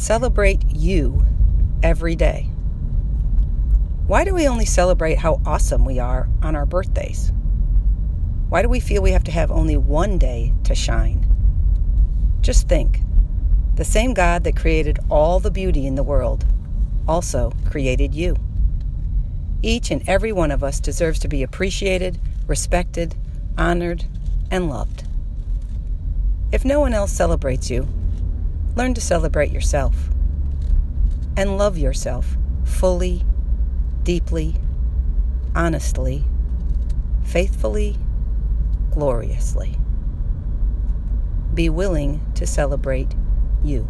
Celebrate you every day. Why do we only celebrate how awesome we are on our birthdays? Why do we feel we have to have only one day to shine? Just think the same God that created all the beauty in the world also created you. Each and every one of us deserves to be appreciated, respected, honored, and loved. If no one else celebrates you, learn to celebrate yourself and love yourself fully, deeply, honestly, faithfully, gloriously. Be willing to celebrate you.